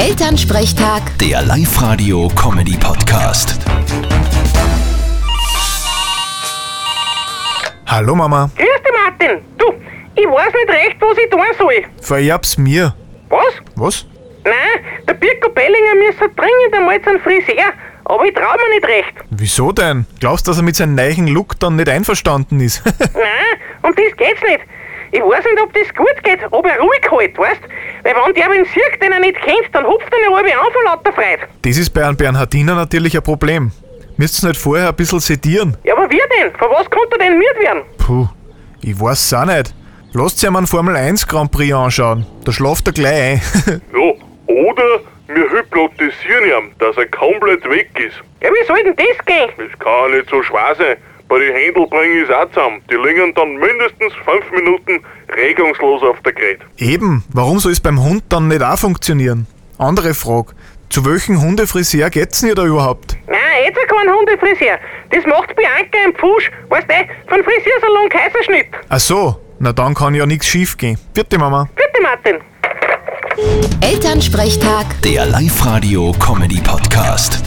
Elternsprechtag, Der Live-Radio-Comedy-Podcast. Hallo Mama, Grüß dich, Martin. Du, ich weiß nicht recht, was ich tun soll. vererb's mir. Was? Was? Nein, der Birko Bellinger müsste dringend einmal zum Friseur, aber ich trau mir nicht recht. Wieso denn? Glaubst du, dass er mit seinem neuen Look dann nicht einverstanden ist? Nein, um das geht's nicht. Ich weiß nicht, ob das gut geht, ob er ruhig hält, weißt? Weil wenn der wen sieht, den er nicht kennt, dann hupft er nicht halbe an vor lauter Freude. das ist bei einem Bernhardiner natürlich ein Problem. Müsst's nicht vorher ein bisschen sedieren? Ja, aber wie denn? Von was konnte er denn müde werden? Puh, ich weiß auch nicht. Lasst sich einen Formel 1 Grand Prix anschauen. Da schlaft er gleich ein. Ja, oder wir hypnotisieren ihn, dass er komplett weg ist. Ja, wie soll denn das gehen? Das kann ja nicht so schwer sein. Bei den Händel bringe ich es auch zusammen. Die liegen dann mindestens fünf Minuten regungslos auf der Gerät. Eben, warum soll es beim Hund dann nicht auch funktionieren? Andere Frage. Zu welchem Hundefriseur geht's denn ihr da überhaupt? Nein, jetzt kein Hundefriseur. Das macht Bianca im Pfusch, weißt du, von Frisiersalon Kaiserschnitt. Ach so, na dann kann ja nichts schief gehen. Vierte Mama. Bitte, Martin. Elternsprechtag. Der Live-Radio-Comedy-Podcast.